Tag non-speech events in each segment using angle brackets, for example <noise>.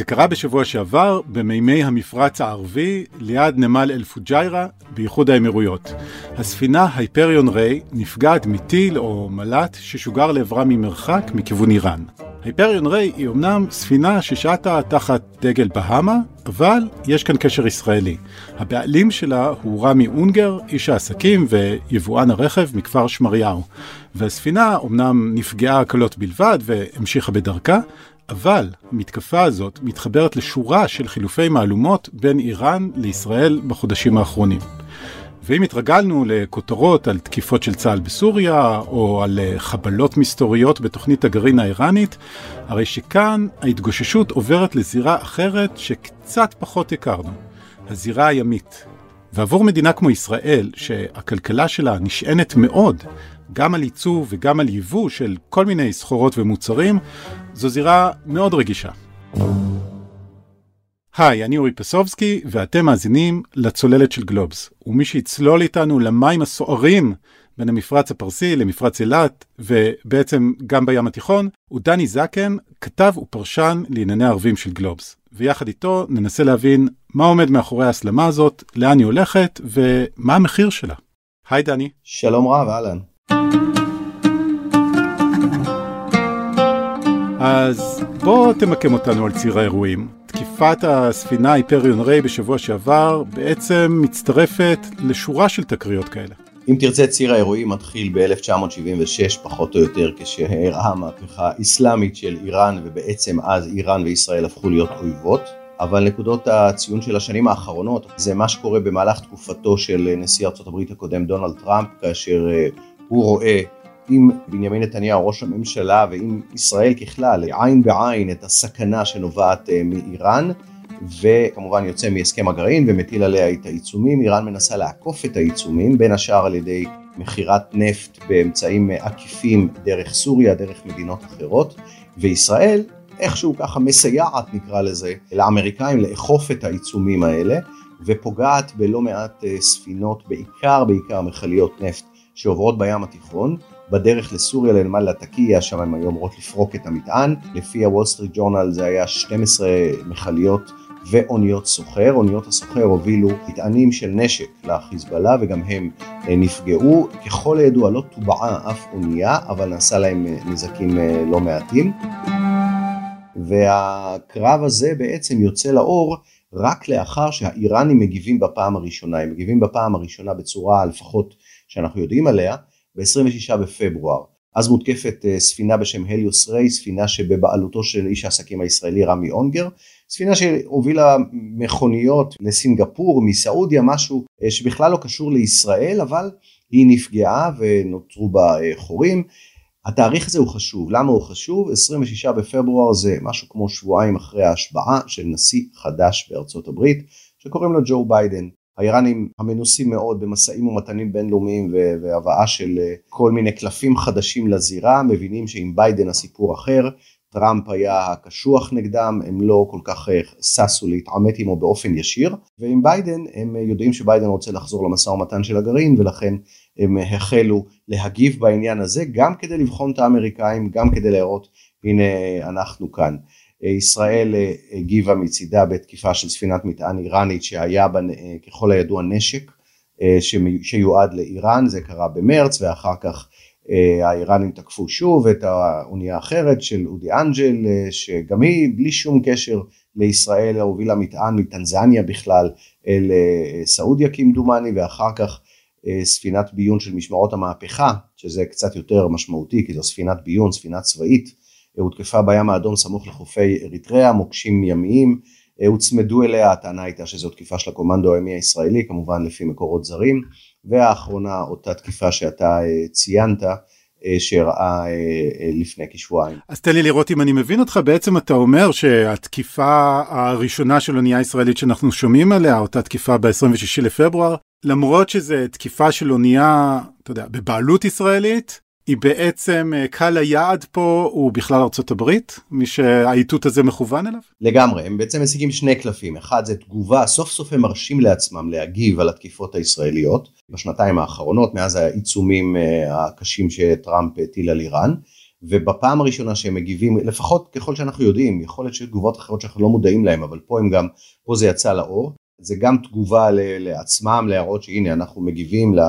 זה קרה בשבוע שעבר במימי המפרץ הערבי ליד נמל אל-פוג'יירה באיחוד האמירויות. הספינה הייפריון ריי נפגעת מטיל או מל"ט ששוגר לעברה ממרחק מכיוון איראן. הייפריון ריי היא אמנם ספינה ששטה תחת דגל בהאמה, אבל יש כאן קשר ישראלי. הבעלים שלה הוא רמי אונגר, איש העסקים ויבואן הרכב מכפר שמריהו. והספינה אמנם נפגעה קלות בלבד והמשיכה בדרכה, אבל המתקפה הזאת מתחברת לשורה של חילופי מהלומות בין איראן לישראל בחודשים האחרונים. ואם התרגלנו לכותרות על תקיפות של צה"ל בסוריה, או על אה, חבלות מסתוריות בתוכנית הגרעין האיראנית, הרי שכאן ההתגוששות עוברת לזירה אחרת שקצת פחות הכרנו, הזירה הימית. ועבור מדינה כמו ישראל, שהכלכלה שלה נשענת מאוד גם על ייצוא וגם על ייבוא של כל מיני סחורות ומוצרים, זו זירה מאוד רגישה. היי, אני אורי פסובסקי, ואתם מאזינים לצוללת של גלובס. ומי שיצלול איתנו למים הסוערים בין המפרץ הפרסי למפרץ אילת, ובעצם גם בים התיכון, הוא דני זקן, כתב ופרשן לענייני ערבים של גלובס. ויחד איתו ננסה להבין מה עומד מאחורי ההסלמה הזאת, לאן היא הולכת, ומה המחיר שלה. היי דני. שלום רב, אהלן. אז בוא תמקם אותנו על ציר האירועים. תקיפת הספינה היפריון ריי בשבוע שעבר בעצם מצטרפת לשורה של תקריות כאלה. אם תרצה ציר האירועים מתחיל ב-1976 פחות או יותר כשהאירעה המהפכה האסלאמית של איראן ובעצם אז איראן וישראל הפכו להיות אויבות. אבל נקודות הציון של השנים האחרונות זה מה שקורה במהלך תקופתו של נשיא הברית הקודם דונלד טראמפ כאשר אה, הוא רואה עם בנימין נתניהו ראש הממשלה ועם ישראל ככלל עין בעין את הסכנה שנובעת אה, מאיראן וכמובן יוצא מהסכם הגרעין ומטיל עליה את העיצומים, איראן מנסה לעקוף את העיצומים בין השאר על ידי מכירת נפט באמצעים עקיפים דרך סוריה, דרך מדינות אחרות וישראל איכשהו ככה מסייעת נקרא לזה לאמריקאים לאכוף את העיצומים האלה ופוגעת בלא מעט אה, ספינות בעיקר בעיקר מכליות נפט שעוברות בים התיכון בדרך לסוריה לנמל לטקיה, שם הן היו אמורות לפרוק את המטען. לפי הוול סטריט ג'ורנל זה היה 12 מכליות ואוניות סוחר. אוניות הסוחר הובילו מטענים של נשק לחיזבאללה וגם הם אה, נפגעו. ככל הידוע לא טובעה אף אונייה, אבל נעשה להם אה, נזקים אה, לא מעטים. והקרב הזה בעצם יוצא לאור רק לאחר שהאיראנים מגיבים בפעם הראשונה. הם מגיבים בפעם הראשונה בצורה לפחות שאנחנו יודעים עליה, ב-26 בפברואר. אז מותקפת אה, ספינה בשם הליוס ריי, ספינה שבבעלותו של איש העסקים הישראלי רמי אונגר, ספינה שהובילה מכוניות לסינגפור, מסעודיה, משהו אה, שבכלל לא קשור לישראל, אבל היא נפגעה ונותרו בה אה, חורים. התאריך הזה הוא חשוב, למה הוא חשוב? 26 בפברואר זה משהו כמו שבועיים אחרי ההשבעה של נשיא חדש בארצות הברית שקוראים לו ג'ו ביידן. האיראנים המנוסים מאוד במשאים ומתנים בינלאומיים והבאה של אה, כל מיני קלפים חדשים לזירה, מבינים שעם ביידן הסיפור אחר, טראמפ היה קשוח נגדם, הם לא כל כך אה, ששו להתעמת עמו באופן ישיר, ועם ביידן הם אה, יודעים שביידן רוצה לחזור למשא ומתן של הגרעין ולכן הם החלו להגיב בעניין הזה גם כדי לבחון את האמריקאים, גם כדי להראות הנה אנחנו כאן. ישראל אה, הגיבה מצידה בתקיפה של ספינת מטען איראנית שהיה בה אה, ככל הידוע נשק אה, שיועד לאיראן, זה קרה במרץ ואחר כך האיראנים תקפו שוב את האונייה האחרת של אודי אנג'ל שגם היא בלי שום קשר לישראל הובילה מטען מטנזניה בכלל אל סעודיה כמדומני ואחר כך ספינת ביון של משמרות המהפכה שזה קצת יותר משמעותי כי זו ספינת ביון, ספינה צבאית הותקפה בים האדום סמוך לחופי אריתריאה, מוקשים ימיים, הוצמדו אליה, הטענה הייתה שזו תקיפה של הקומנדו הימי הישראלי, כמובן לפי מקורות זרים, והאחרונה אותה תקיפה שאתה אה, ציינת, אה, שאירעה אה, לפני כשבועיים. אז תן לי לראות אם אני מבין אותך, בעצם אתה אומר שהתקיפה הראשונה של אונייה ישראלית שאנחנו שומעים עליה, אותה תקיפה ב-26 לפברואר, למרות שזו תקיפה של אונייה, אתה יודע, בבעלות ישראלית, היא בעצם אה, קהל היעד פה הוא בכלל ארצות הברית מי שהאיתות הזה מכוון אליו? לגמרי הם בעצם משיגים שני קלפים. אחד זה תגובה סוף סוף הם מרשים לעצמם להגיב על התקיפות הישראליות בשנתיים האחרונות מאז העיצומים אה, הקשים שטראמפ הטיל על איראן. ובפעם הראשונה שהם מגיבים, לפחות ככל שאנחנו יודעים, יכול להיות שיש תגובות אחרות שאנחנו לא מודעים להם, אבל פה הם גם, פה זה יצא לאור, זה גם תגובה לעצמם, להראות שהנה אנחנו מגיבים ל,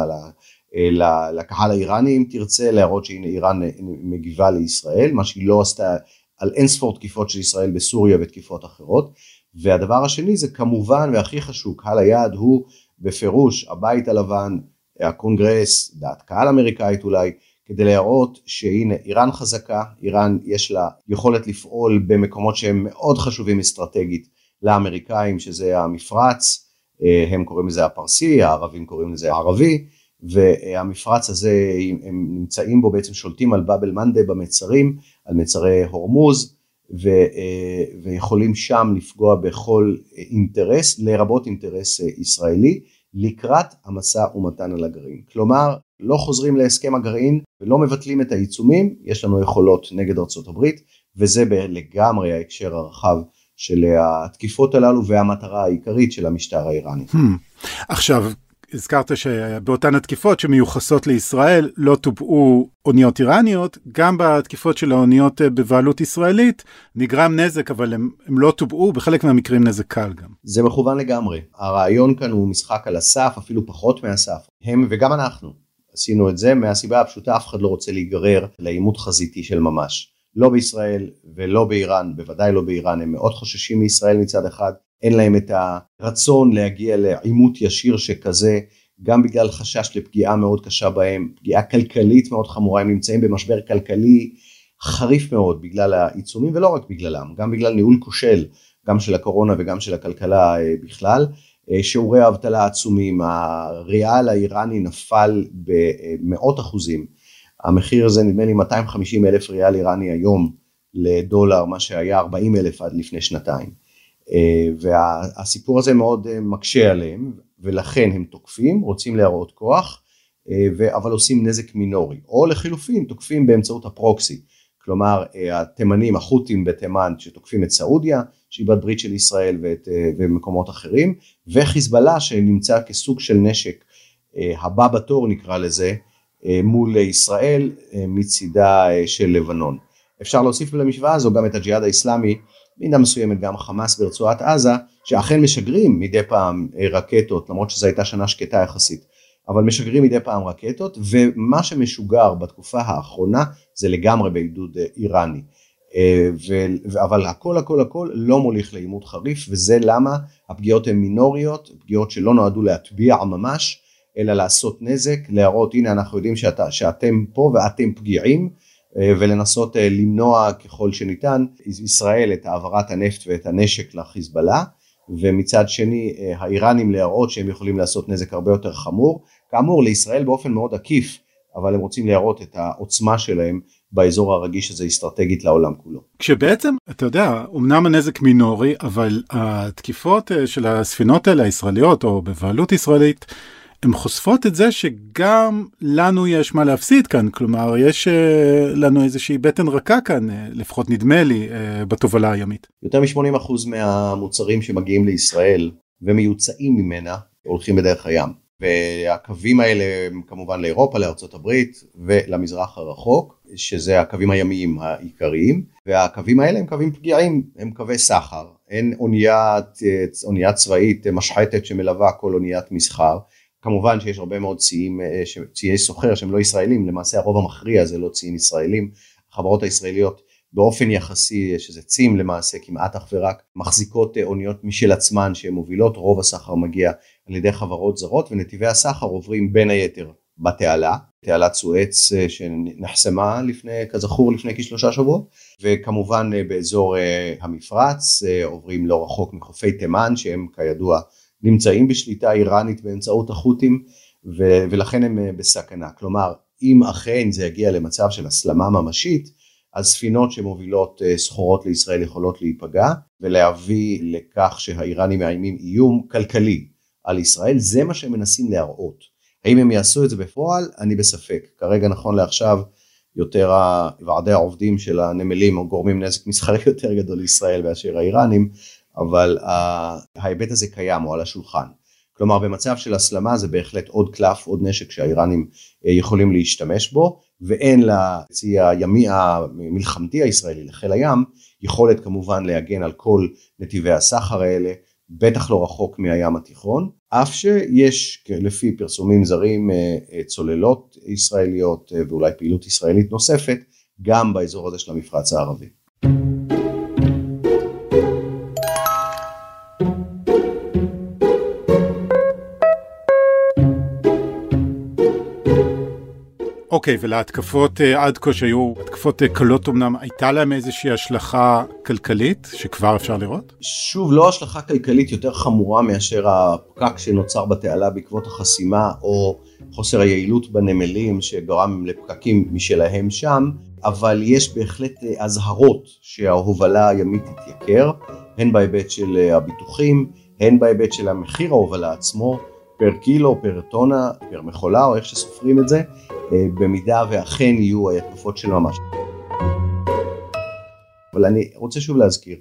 לקהל האיראני אם תרצה, להראות שהנה איראן מגיבה לישראל, מה שהיא לא עשתה על אין ספור תקיפות של ישראל בסוריה ותקיפות אחרות. והדבר השני זה כמובן והכי חשוב, קהל היעד הוא בפירוש הבית הלבן, הקונגרס, דעת קהל אמריקאית אולי, כדי להראות שהנה איראן חזקה, איראן יש לה יכולת לפעול במקומות שהם מאוד חשובים אסטרטגית לאמריקאים שזה המפרץ, אה, הם קוראים לזה הפרסי, הערבים קוראים לזה הערבי, והמפרץ הזה הם נמצאים בו בעצם שולטים על באבל מנדה במצרים, על מצרי הורמוז ו, אה, ויכולים שם לפגוע בכל אינטרס, לרבות אינטרס אה, ישראלי, לקראת המשא ומתן על הגרעין. כלומר, לא חוזרים להסכם הגרעין ולא מבטלים את העיצומים, יש לנו יכולות נגד ארה"ב וזה לגמרי ההקשר הרחב של התקיפות הללו והמטרה העיקרית של המשטר האיראני. Hmm. עכשיו, הזכרת שבאותן התקיפות שמיוחסות לישראל לא טובעו אוניות איראניות, גם בתקיפות של האוניות אה, בבעלות ישראלית נגרם נזק, אבל הם, הם לא טובעו, בחלק מהמקרים נזק קל גם. זה מכוון לגמרי. הרעיון כאן הוא משחק על הסף, אפילו פחות מהסף. הם וגם אנחנו עשינו את זה מהסיבה הפשוטה, אף אחד לא רוצה להיגרר לעימות חזיתי של ממש. לא בישראל ולא באיראן, בוודאי לא באיראן, הם מאוד חוששים מישראל מצד אחד, אין להם את הרצון להגיע לעימות ישיר שכזה, גם בגלל חשש לפגיעה מאוד קשה בהם, פגיעה כלכלית מאוד חמורה, הם נמצאים במשבר כלכלי חריף מאוד בגלל העיצומים ולא רק בגללם, גם בגלל ניהול כושל, גם של הקורונה וגם של הכלכלה אה, בכלל. אה, שיעורי האבטלה עצומים, הריאל האיראני נפל במאות אחוזים, המחיר הזה נדמה לי 250 אלף ריאל איראני היום לדולר, מה שהיה 40 אלף עד לפני שנתיים. אה, והסיפור הזה מאוד אה, מקשה עליהם ולכן הם תוקפים, רוצים להראות כוח, אה, אבל עושים נזק מינורי, או לחילופין תוקפים באמצעות הפרוקסי, כלומר התימנים, החות'ים בתימן שתוקפים את סעודיה, שהיא בת ברית של ישראל ואת, ומקומות אחרים, וחיזבאללה שנמצא כסוג של נשק הבא בתור נקרא לזה, מול ישראל מצידה של לבנון. אפשר להוסיף למשוואה הזו גם את הג'יהאד האיסלאמי במידה מסוימת גם חמאס ברצועת עזה, שאכן משגרים מדי פעם אה, רקטות, למרות שזו הייתה שנה שקטה יחסית, אבל משגרים מדי פעם רקטות, ומה שמשוגר בתקופה האחרונה זה לגמרי בעידוד אה, איראני. אה, ו, אבל הכל הכל הכל לא מוליך לעימות חריף, וזה למה הפגיעות הן מינוריות, פגיעות שלא נועדו להטביע ממש, אלא לעשות נזק, להראות הנה אנחנו יודעים שאת, שאתם פה ואתם פגיעים, ולנסות אה, למנוע ככל שניתן ישראל את העברת הנפט ואת הנשק לחיזבאללה ומצד שני אה, האיראנים להראות שהם יכולים לעשות נזק הרבה יותר חמור כאמור לישראל באופן מאוד עקיף אבל הם רוצים להראות את העוצמה שלהם באזור הרגיש הזה אסטרטגית לעולם כולו. כשבעצם אתה יודע אמנם הנזק מינורי אבל התקיפות של הספינות האלה הישראליות או בבעלות ישראלית הן חושפות את זה שגם לנו יש מה להפסיד כאן, כלומר יש uh, לנו איזושהי בטן רכה כאן, uh, לפחות נדמה לי, uh, בתובלה הימית. יותר מ-80% מהמוצרים שמגיעים לישראל ומיוצאים ממנה הולכים בדרך הים. והקווים האלה הם כמובן לאירופה, הברית ולמזרח הרחוק, שזה הקווים הימיים העיקריים, והקווים האלה הם קווים פגיעים, הם קווי סחר, אין אוניית, אונייה צבאית משחטת שמלווה כל אוניית מסחר, כמובן שיש הרבה מאוד ציים, אה, ציי סוחר שהם לא ישראלים, למעשה הרוב המכריע זה לא ציים ישראלים, החברות הישראליות באופן יחסי, שזה צים למעשה כמעט אך ורק, מחזיקות אה, אוניות משל עצמן שהן מובילות, רוב הסחר מגיע על ידי חברות זרות ונתיבי הסחר עוברים בין היתר בתעלה, תעלת סואץ אה, שנחסמה לפני, כזכור לפני כשלושה שבועות, וכמובן באזור המפרץ עוברים לא רחוק מחופי תימן שהם כידוע נמצאים בשליטה איראנית באמצעות החות'ים ו- ולכן הם אה, בסכנה. כלומר, אם אכן זה יגיע למצב של הסלמה ממשית, אז ספינות שמובילות אה, סחורות לישראל יכולות להיפגע ולהביא לכך שהאיראנים מאיימים איום כלכלי על ישראל, זה מה שהם מנסים להראות. האם הם יעשו את זה בפועל? אני בספק. כרגע נכון לעכשיו יותר ועדי העובדים של הנמלים גורמים נזק מסחרי יותר גדול לישראל מאשר האיראנים, אבל ההיבט הזה קיים, הוא על השולחן. כלומר במצב של הסלמה זה בהחלט עוד קלף, עוד נשק שהאיראנים אה, יכולים להשתמש בו, ואין לצי הימי המלחמתי הישראלי לחיל הים יכולת כמובן להגן על כל נתיבי הסחר האלה בטח לא רחוק מהים התיכון אף שיש לפי פרסומים זרים אה, אה, צוללות ישראליות ואולי פעילות ישראלית נוספת גם באזור הזה של המפרץ הערבי. אוקיי, ולהתקפות אה, עד כה שהיו התקפות אה, קלות אמנם, הייתה להם איזושהי השלכה כלכלית שכבר אפשר לראות? שוב, לא השלכה כלכלית יותר חמורה מאשר הפקק שנוצר בתעלה בעקבות החסימה או חוסר היעילות בנמלים שגרם לפקקים משלהם שם, אבל יש בהחלט אה, אזהרות שההובלה הימית תתייקר, הן בהיבט של הביטוחים, הן בהיבט של המחיר ההובלה עצמו. פר קילו, פר טונה, פר מכולה או איך שסופרים את זה, אה, במידה ואכן יהיו התקפות של ממש. אבל אני רוצה שוב להזכיר,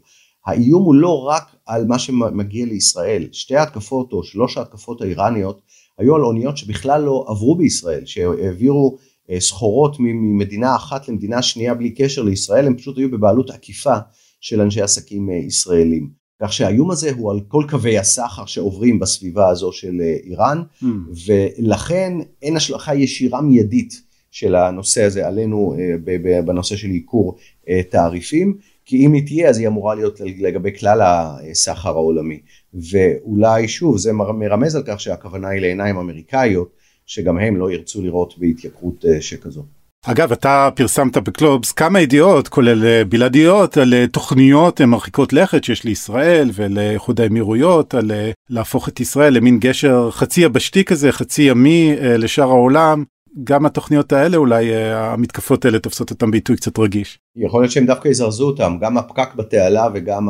האיום הוא לא רק על מה שמגיע לישראל, שתי ההתקפות או שלוש ההתקפות האיראניות היו על אוניות שבכלל לא עברו בישראל, שהעבירו אה, סחורות ממדינה אחת למדינה שנייה בלי קשר לישראל, הם פשוט היו בבעלות עקיפה של אנשי עסקים אה, ישראלים. כך שהאיום הזה הוא על כל קווי הסחר שעוברים בסביבה הזו של אה, איראן, mm. ולכן אין השלכה ישירה מיידית של הנושא הזה עלינו אה, בנושא של עיקור אה, תעריפים, כי אם היא תהיה אז היא אמורה להיות לגבי כלל הסחר העולמי, ואולי שוב זה מרמז על כך שהכוונה היא לעיניים אמריקאיות, שגם הם לא ירצו לראות בהתייקרות שכזו. אגב, אתה פרסמת בקלובס כמה ידיעות, כולל אה, בלעדיות, על אה, תוכניות אה, מרחיקות לכת שיש לישראל ולאיחוד האמירויות, על להפוך את ישראל למין גשר חצי יבשתי כזה, חצי ימי לשאר העולם. גם התוכניות האלה אולי המתקפות האלה תופסות אותם בעיתוי קצת רגיש. יכול להיות שהם דווקא יזרזו אותם, גם הפקק בתעלה וגם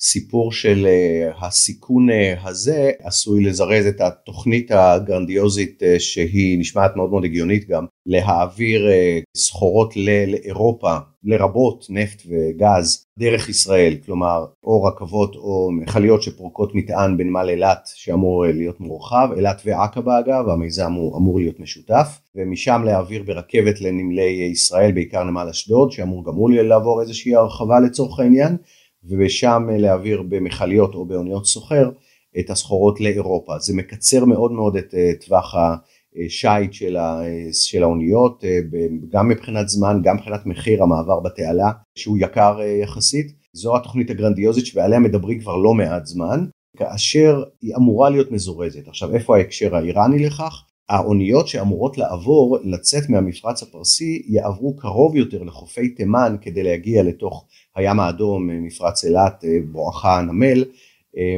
הסיפור של הסיכון הזה עשוי לזרז את התוכנית הגרנדיוזית שהיא נשמעת מאוד מאוד הגיונית גם להעביר אה, סחורות לאירופה, לרבות נפט וגז, דרך ישראל, כלומר או רכבות או מכליות שפורקות מטען בנמל אילת שאמור אה, להיות מורחב, אילת ועקבה אגב, המיזם הוא אמור להיות משותף, ומשם להעביר ברכבת לנמלי ישראל, בעיקר נמל אשדוד, שאמור גם הוא לעבור איזושהי הרחבה לצורך העניין, ושם אה, להעביר במכליות או באוניות סוחר את הסחורות לאירופה. זה מקצר מאוד מאוד את טווח ה... שיט של, ה, של האוניות, אה, גם מבחינת זמן, גם מבחינת מחיר המעבר בתעלה, שהוא יקר אה, יחסית. זו התוכנית הגרנדיוזית שעליה מדברים כבר לא מעט זמן, כאשר היא אמורה להיות מזורזת. עכשיו איפה ההקשר האיראני לכך? האוניות שאמורות לעבור, לצאת מהמפרץ הפרסי, יעברו קרוב יותר לחופי תימן כדי להגיע לתוך הים האדום, אה, מפרץ אילת, בואכה הנמל,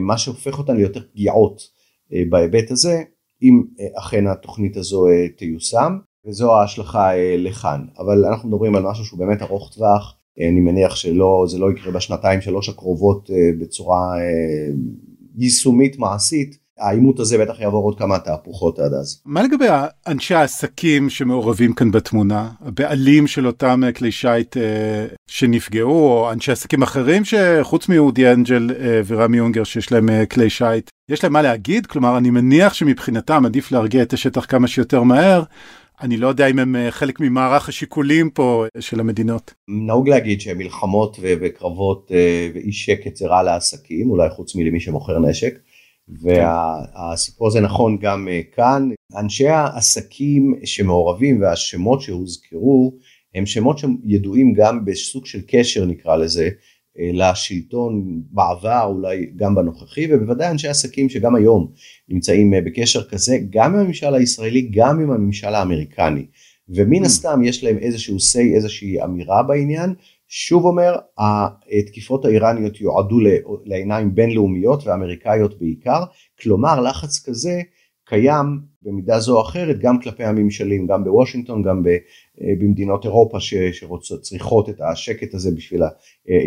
מה שהופך אותן ליותר פגיעות בהיבט הזה, אם אה, אכן התוכנית הזו אה, תיושם וזו ההשלכה אה, לכאן. אבל אנחנו מדברים על משהו שהוא באמת ארוך טווח אני מניח שלא זה לא יקרה בשנתיים שלוש הקרובות בצורה יישומית מעשית העימות הזה בטח יעבור עוד כמה תהפוכות עד אז. מה לגבי אנשי העסקים שמעורבים כאן בתמונה הבעלים של אותם כלי שיט שנפגעו או אנשי עסקים אחרים שחוץ מאודי אנג'ל ורמי יונגר שיש להם כלי שיט יש להם מה להגיד? כלומר, אני מניח שמבחינתם עדיף להרגיע את השטח כמה שיותר מהר. אני לא יודע אם הם אה, חלק ממערך השיקולים פה אה, של המדינות. נהוג להגיד שמלחמות וקרבות אה, ואי שקט זה רע לעסקים, אולי חוץ מלמי שמוכר נשק. והסיפור הזה נכון גם כאן. אנשי העסקים שמעורבים והשמות שהוזכרו הם שמות שידועים גם בסוג של קשר נקרא לזה אה, לשלטון בעבר אולי גם בנוכחי ובוודאי אנשי עסקים שגם היום נמצאים אה, בקשר כזה גם עם הממשל הישראלי גם עם הממשל האמריקני ומן mm. הסתם יש להם איזשהו say איזושהי אמירה בעניין שוב אומר התקיפות האיראניות יועדו לעיניים בינלאומיות ואמריקאיות בעיקר כלומר לחץ כזה קיים במידה זו או אחרת גם כלפי הממשלים גם בוושינגטון גם אה, במדינות אירופה שצריכות את השקט הזה בשביל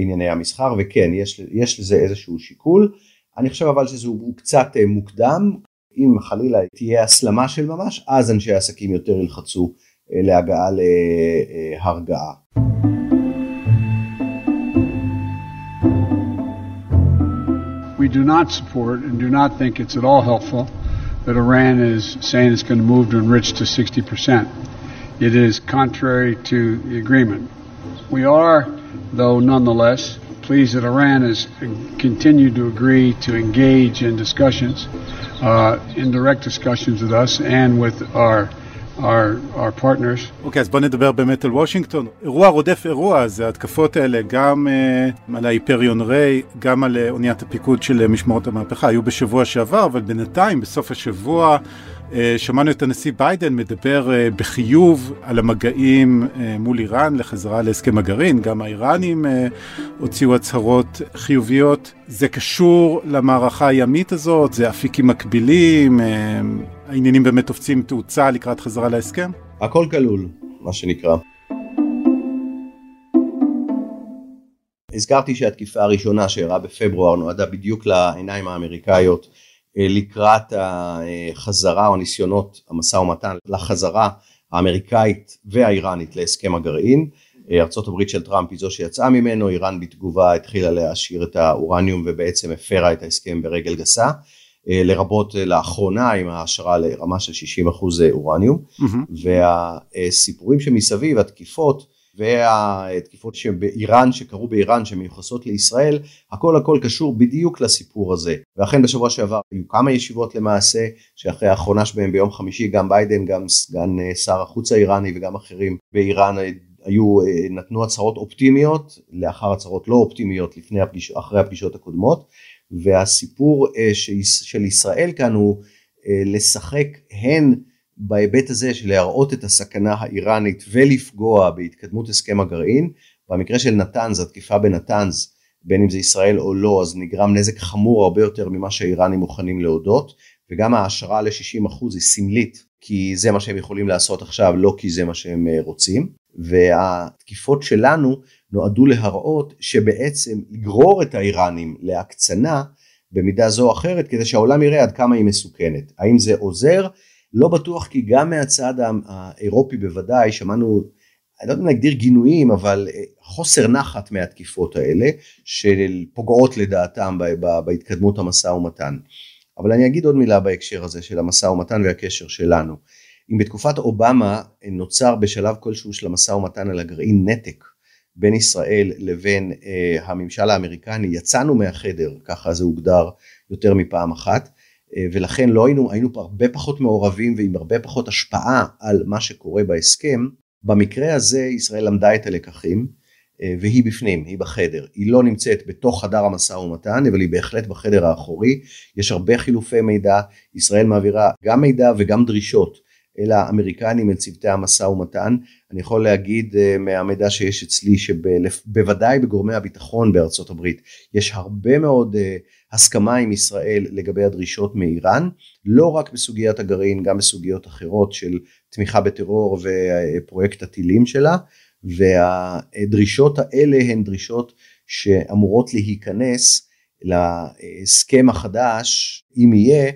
ענייני המסחר וכן יש, יש לזה איזשהו שיקול אני חושב אבל שזה קצת אה, מוקדם אם חלילה תהיה הסלמה של ממש אז אנשי העסקים יותר ילחצו אה, להגעה להרגעה. Do not support and do not think it's at all helpful that Iran is saying it's going to move to enrich to 60 percent. it is contrary to the agreement. We are, though, nonetheless, pleased that Iran has continued to agree to engage in discussions, uh, in direct discussions with us and with our our, our partners. אוקיי, okay, אז בוא נדבר באמת על וושינגטון. אירוע רודף אירוע, זה ההתקפות האלה, גם uh, על ההיפריון ריי, גם על uh, אוניית הפיקוד של uh, משמרות המהפכה, היו בשבוע שעבר, אבל בינתיים, בסוף השבוע, uh, שמענו את הנשיא ביידן מדבר uh, בחיוב על המגעים uh, מול איראן לחזרה להסכם הגרעין, גם האיראנים uh, הוציאו הצהרות חיוביות. זה קשור למערכה הימית הזאת, זה אפיקים מקבילים. Uh, העניינים באמת תופסים תאוצה לקראת חזרה להסכם? הכל כלול, מה שנקרא. הזכרתי שהתקיפה הראשונה שאירעה בפברואר נועדה בדיוק לעיניים האמריקאיות אה, לקראת החזרה או ניסיונות המשא ומתן לחזרה האמריקאית והאיראנית להסכם הגרעין. אה, הברית של טראמפ היא זו שיצאה ממנו, איראן בתגובה התחילה להשאיר את האורניום ובעצם הפרה את ההסכם ברגל גסה. אה, לרבות אה, לאחרונה עם ההשערה לרמה של 60 אחוז אה, אורניום. mm-hmm. והסיפורים שמסביב התקיפות והתקיפות שבאיראן שקרו באיראן שמיוחסות לישראל הכל הכל קשור בדיוק לסיפור הזה. ואכן בשבוע שעבר היו כמה ישיבות למעשה שאחרי האחרונה שבהם ביום חמישי גם ביידן גם סגן שר החוץ האיראני וגם אחרים באיראן היו נתנו הצהרות אופטימיות לאחר הצהרות לא אופטימיות לפני הפגיש, אחרי הפגישות הקודמות והסיפור אה, של ישראל כאן הוא אה, לשחק הן בהיבט הזה של להראות את הסכנה האיראנית ולפגוע בהתקדמות הסכם הגרעין. במקרה של נתנז התקיפה בנתנז בין אם זה ישראל או לא אז נגרם נזק חמור הרבה יותר ממה שהאיראנים מוכנים להודות. וגם ההשערה ל-60% היא סמלית כי זה מה שהם יכולים לעשות עכשיו לא כי זה מה שהם אה, רוצים והתקיפות שלנו נועדו להראות שבעצם לגרור את האיראנים להקצנה במידה זו או אחרת כדי שהעולם יראה עד כמה היא מסוכנת. האם זה עוזר? לא בטוח כי גם מהצד האירופי בוודאי שמענו, אני לא יודע אם להגדיר גינויים אבל אה, חוסר נחת מהתקיפות האלה של פוגעות לדעתם בהתקדמות המשא ומתן. אבל אני אגיד עוד מילה בהקשר הזה של המשא ומתן והקשר שלנו. אם בתקופת אובמה נוצר בשלב כלשהו של המשא ומתן על הגרעין נתק בין ישראל לבין אה, הממשל האמריקני. יצאנו מהחדר ככה זה הוגדר יותר מפעם אחת אה, ולכן לא היינו היינו הרבה פחות מעורבים ועם הרבה פחות השפעה על מה שקורה בהסכם. במקרה הזה ישראל למדה את הלקחים אה, והיא בפנים היא בחדר. היא לא נמצאת בתוך חדר המשא ומתן אבל היא בהחלט בחדר האחורי. יש הרבה חילופי מידע. ישראל מעבירה גם מידע וגם דרישות אל האמריקנים אל צוותי המשא ומתן. אני יכול להגיד uh, מהמידע שיש אצלי שבוודאי בגורמי הביטחון בארצות הברית יש הרבה מאוד uh, הסכמה עם ישראל לגבי הדרישות מאיראן לא רק בסוגיית הגרעין גם בסוגיות אחרות של תמיכה בטרור ופרויקט הטילים שלה והדרישות האלה הן דרישות שאמורות להיכנס להסכם החדש אם יהיה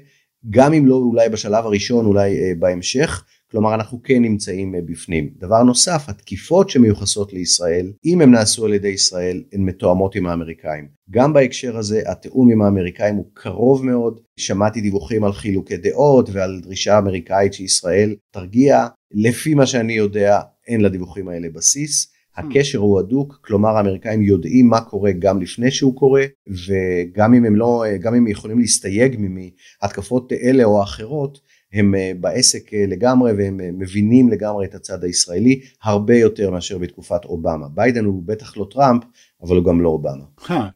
גם אם לא אולי בשלב הראשון אולי אה, בהמשך כלומר אנחנו כן נמצאים אה, בפנים. דבר נוסף התקיפות שמיוחסות לישראל אם הם נעשו על ידי ישראל הן מתואמות עם האמריקאים. גם בהקשר הזה התיאום עם האמריקאים הוא קרוב מאוד שמעתי דיווחים על חילוקי דעות ועל דרישה אמריקאית שישראל תרגיע לפי מה שאני יודע אין לדיווחים האלה בסיס הקשר הוא הדוק, כלומר האמריקאים יודעים מה קורה גם לפני שהוא קורה, וגם אם הם לא, גם אם הם יכולים להסתייג מהתקפות אלה או אחרות, הם אה, בעסק אה, לגמרי והם אה, מבינים לגמרי את הצד הישראלי הרבה יותר מאשר בתקופת אובמה. ביידן הוא בטח לא טראמפ, אבל הוא גם לא אובמה.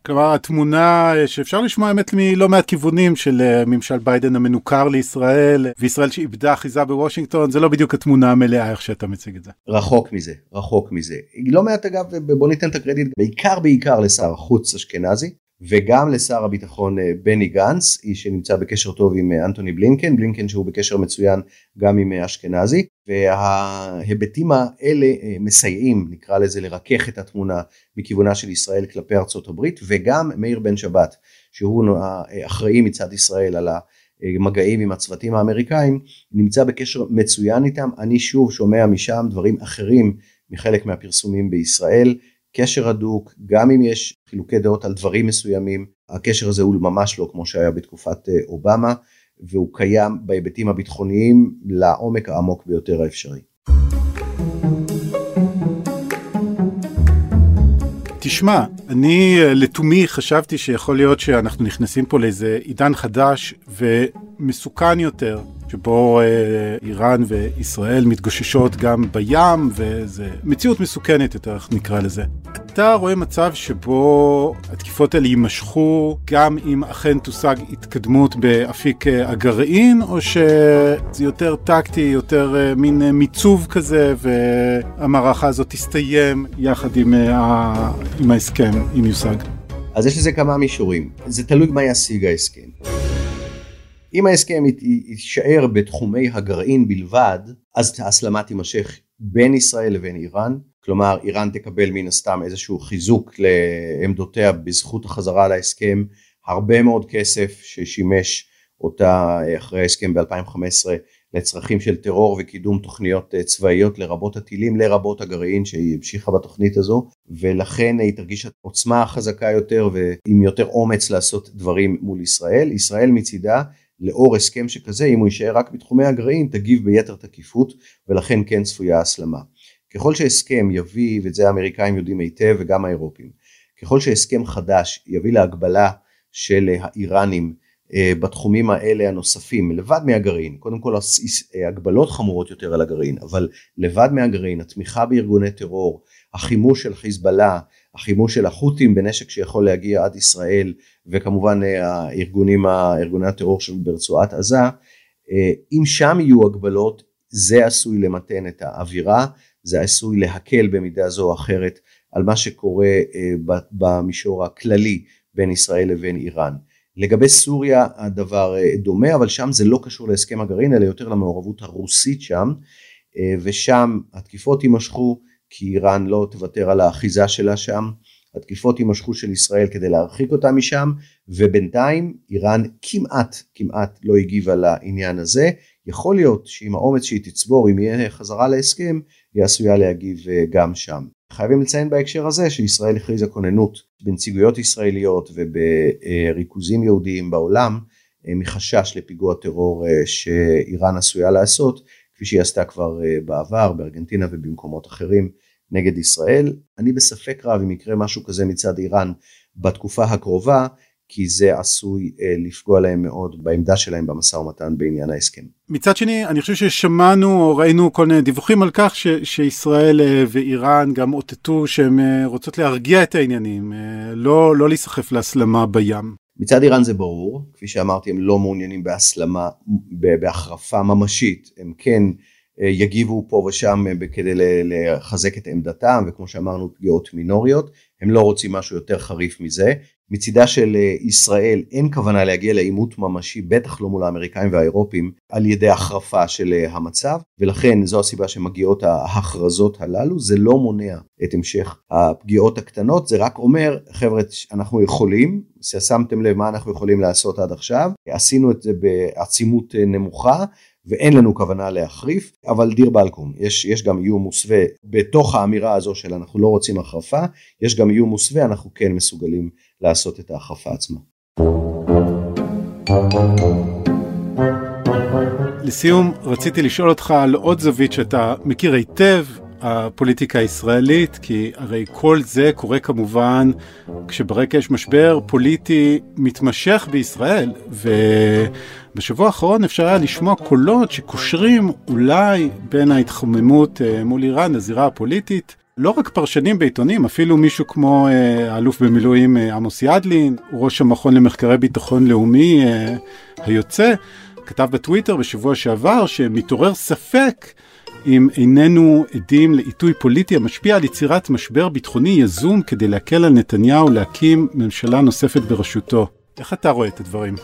כלומר התמונה שאפשר לשמוע האמת מלא מעט כיוונים של ממשל ביידן המנוכר לישראל וישראל שאיבדה אחיזה בוושינגטון זה לא בדיוק התמונה המלאה איך שאתה מציג את זה. רחוק מזה רחוק מזה לא מעט אגב בוא ניתן את הקרדיט בעיקר בעיקר לשר החוץ אשכנזי וגם לשר הביטחון אה, בני גנץ, איש שנמצא בקשר טוב עם אה, אנטוני בלינקן, בלינקן שהוא בקשר מצוין גם עם אה, אשכנזי, וההיבטים האלה מסייעים, נקרא לזה, לרכך את התמונה מכיוונה של ישראל כלפי ארצות הברית, וגם מאיר בן שבת, שהוא אחראי מצד ישראל על המגעים עם הצוותים האמריקאים, נמצא בקשר מצוין איתם, אני שוב שומע משם דברים אחרים מחלק מהפרסומים בישראל, קשר הדוק, גם אם יש חילוקי דעות על דברים מסוימים, הקשר הזה הוא ממש לא כמו שהיה בתקופת אה, אובמה, והוא קיים בהיבטים הביטחוניים לעומק העמוק ביותר האפשרי. תשמע, אני אה, לתומי חשבתי שיכול להיות שאנחנו נכנסים פה לאיזה עידן חדש ומסוכן יותר שבו אה, איראן וישראל מתגוששות גם בים, וזה מציאות מסוכנת יותר, איך נקרא לזה. אתה רואה מצב שבו התקיפות האלה יימשכו גם אם אכן תושג התקדמות באפיק אה, הגרעין, או שזה יותר טקטי, יותר אה, מין מיצוב כזה, והמערכה הזאת תסתיים יחד עם, עם ההסכם, אם יושג? אז יש לזה כמה מישורים. זה תלוי מה ישיג ההסכם. אם ההסכם יישאר בתחומי הגרעין בלבד, אז ההסלמה תימשך בין ישראל לבין איראן, כלומר איראן תקבל מן הסתם איזשהו חיזוק לעמדותיה בזכות החזרה להסכם, הרבה מאוד כסף ששימש אותה אחרי ההסכם ב-2015 לצרכים של טרור וקידום תוכניות צבאיות לרבות הטילים, לרבות הגרעין שהיא המשיכה בתוכנית הזו. ולכן היא תרגיש עוצמה חזקה יותר ועם יותר אומץ לעשות דברים מול ישראל. ישראל מצידה לאור הסכם שכזה אם הוא יישאר רק בתחומי הגרעין תגיב ביתר תקיפות ולכן כן צפויה הסלמה. ככל שהסכם יביא ואת זה האמריקאים יודעים היטב וגם האירופים ככל שהסכם חדש יביא להגבלה של האיראנים אה, בתחומים האלה הנוספים לבד מהגרעין קודם כל הגבלות חמורות יותר על הגרעין אבל לבד מהגרעין התמיכה בארגוני טרור החימוש של חיזבאללה החימוש של החות'ים בנשק שיכול להגיע עד ישראל וכמובן אה, הארגונים, ארגוני הטרור ברצועת עזה, אה, אם שם יהיו הגבלות זה עשוי למתן את האווירה, זה עשוי להקל במידה זו או אחרת על מה שקורה אה, במישור הכללי בין ישראל לבין איראן. לגבי סוריה הדבר דומה אבל שם זה לא קשור להסכם הגרעין אלא יותר למעורבות הרוסית שם ושם התקיפות יימשכו כי איראן לא תוותר על האחיזה שלה שם, התקיפות יימשכו של ישראל כדי להרחיק אותה משם, ובינתיים איראן כמעט כמעט לא הגיבה לעניין הזה, יכול להיות שעם האומץ שהיא תצבור, אם יהיה חזרה להסכם, היא עשויה להגיב אה, גם שם. חייבים לציין בהקשר הזה שישראל הכריזה כוננות בנציגויות ישראליות ובריכוזים יהודיים בעולם אה, מחשש לפיגוע טרור אה, שאיראן עשויה לעשות כפי שהיא עשתה כבר בעבר בארגנטינה ובמקומות אחרים נגד ישראל. אני בספק רב אם יקרה משהו כזה מצד איראן בתקופה הקרובה, כי זה עשוי אה, לפגוע להם מאוד בעמדה שלהם במשא ומתן בעניין ההסכם. מצד שני, אני חושב ששמענו או ראינו כל מיני דיווחים על כך ש, שישראל אה, ואיראן גם אותתו שהן אה, רוצות להרגיע את העניינים, לא, לא להיסחף להסלמה בים. מצד איראן זה ברור, כפי שאמרתי, הם לא מעוניינים בהסלמה, בהחרפה ממשית, הם כן יגיבו פה ושם אה, כדי לחזק את עמדתם וכמו שאמרנו פגיעות מינוריות. הם לא רוצים משהו יותר חריף מזה. מצידה של אה, ישראל אין כוונה להגיע לעימות ממשי בטח לא מול האמריקאים והאירופים על ידי החרפה של המצב. ולכן זו הסיבה שמגיעות ההכרזות הללו. זה לא מונע את המשך הפגיעות הקטנות. זה רק אומר חבר'ה אנחנו יכולים שמתם לב מה אנחנו יכולים לעשות עד עכשיו. עשינו את זה בעצימות נמוכה ואין לנו כוונה להחריף, אבל דיר באלקום, יש, יש גם איום מוסווה בתוך האמירה הזו של אנחנו לא רוצים החרפה, יש גם איום מוסווה, אנחנו כן מסוגלים לעשות את ההחרפה עצמה. לסיום, רציתי לשאול אותך על עוד זווית שאתה מכיר היטב, הפוליטיקה הישראלית, כי הרי כל זה קורה כמובן כשברקע יש משבר פוליטי מתמשך בישראל, ובשבוע האחרון אפשר היה לשמוע קולות שקושרים אולי בין ההתחממות אה, מול איראן לזירה הפוליטית. לא רק פרשנים בעיתונים, אפילו מישהו כמו אה, האלוף במילואים אה, עמוס ידלין, ראש המכון למחקרי ביטחון לאומי היוצא, כתב בטוויטר בשבוע שעבר שמתעורר ספק אם איננו עדים לעיתוי פוליטי המשפיע על יצירת משבר ביטחוני יזום כדי להקל על נתניהו להקים ממשלה נוספת בראשותו. איך אתה רואה את הדברים?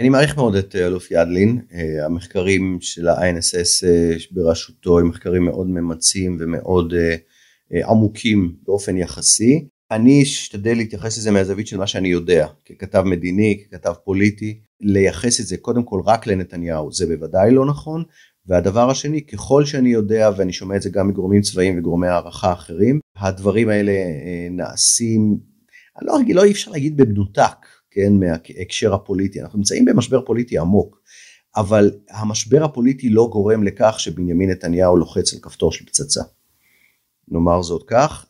אני מעריך מאוד את אה, אלוף ידלין, אה, המחקרים של ה-INSS אה, בראשותו הם מחקרים מאוד ממצים ומאוד עמוקים באופן יחסי. אני אשתדל להתייחס לזה מהזווית של מה שאני יודע, ככתב מדיני, ככתב פוליטי, לייחס את זה קודם כל רק לנתניהו זה בוודאי לא נכון, והדבר השני ככל שאני יודע ואני שומע את זה גם מגורמים צבאיים וגורמי הערכה אחרים, הדברים האלה אה, נעשים, אני לא, לא אי אפשר להגיד במנותק, כן, מההקשר הפוליטי, אנחנו נמצאים במשבר פוליטי עמוק, אבל המשבר הפוליטי לא גורם לכך שבנימין נתניהו לוחץ על כפתור של פצצה. נאמר זאת כך,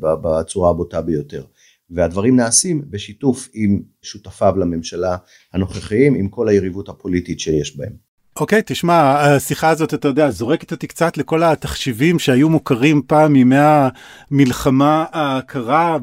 בצורה הבוטה ביותר. והדברים נעשים בשיתוף עם שותפיו לממשלה הנוכחיים, עם כל היריבות הפוליטית שיש בהם. אוקיי, okay, תשמע, השיחה הזאת, אתה יודע, זורקת אותי קצת לכל התחשיבים שהיו מוכרים פעם מימי המלחמה הקרה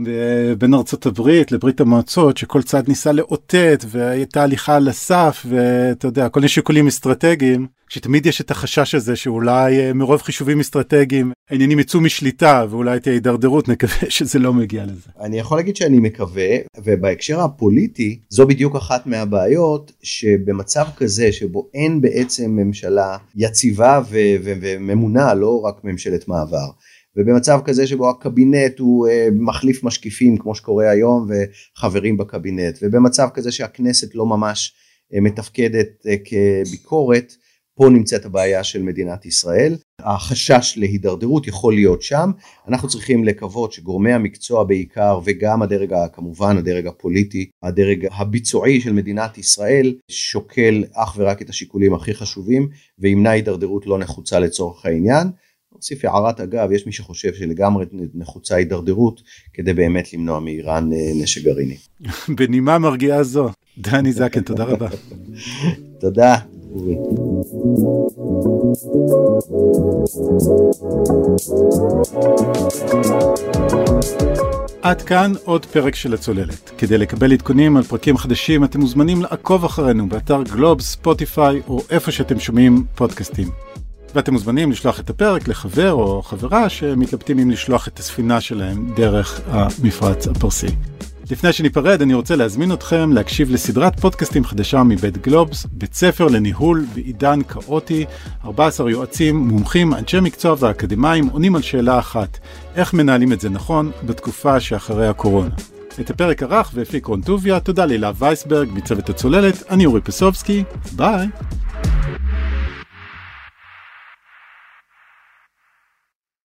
בין ארצות הברית לברית המועצות, שכל צד ניסה לאותת והייתה הליכה על הסף, ואתה יודע, כל מיני שיקולים אסטרטגיים. שתמיד יש את החשש הזה שאולי אה, מרוב חישובים אסטרטגיים העניינים יצאו משליטה ואולי תהיה הידרדרות <laughs> נקווה שזה לא מגיע לזה. אני יכול להגיד שאני מקווה ובהקשר הפוליטי זו בדיוק אחת מהבעיות שבמצב כזה שבו אין בעצם ממשלה יציבה ו- ו- וממונה לא רק ממשלת מעבר. ובמצב כזה שבו הקבינט הוא uh, מחליף משקיפים כמו שקורה היום וחברים בקבינט ובמצב כזה שהכנסת לא ממש uh, מתפקדת uh, כביקורת פה נמצאת הבעיה של מדינת ישראל, החשש להידרדרות יכול להיות שם, אנחנו צריכים לקוות שגורמי המקצוע בעיקר וגם הדרג כמובן הדרג הפוליטי, הדרג הביצועי של מדינת ישראל שוקל אך ורק את השיקולים הכי חשובים וימנע הידרדרות לא נחוצה לצורך העניין. נוסיף הערת אגב, יש מי שחושב שלגמרי נחוצה הידרדרות כדי באמת למנוע מאיראן אה, נשק גרעיני. בנימה מרגיעה זו, דני זקן, תודה רבה. תודה. אורי. עד כאן עוד פרק של הצוללת. כדי לקבל עדכונים על פרקים חדשים אתם מוזמנים לעקוב אחרינו באתר גלובס, ספוטיפיי או איפה שאתם שומעים פודקאסטים. ואתם מוזמנים לשלוח את הפרק לחבר או חברה שמתלבטים אם לשלוח את הספינה שלהם דרך המפרץ הפרסי. לפני שניפרד אני רוצה להזמין אתכם להקשיב לסדרת פודקאסטים חדשה מבית גלובס, בית ספר לניהול בעידן כאוטי, 14 יועצים, מומחים, אנשי מקצוע ואקדמאים עונים על שאלה אחת, איך מנהלים את זה נכון בתקופה שאחרי הקורונה. את הפרק ערך והפיק רון טוביה, תודה לילה וייסברג מצוות הצוללת, אני אורי פסובסקי, ביי.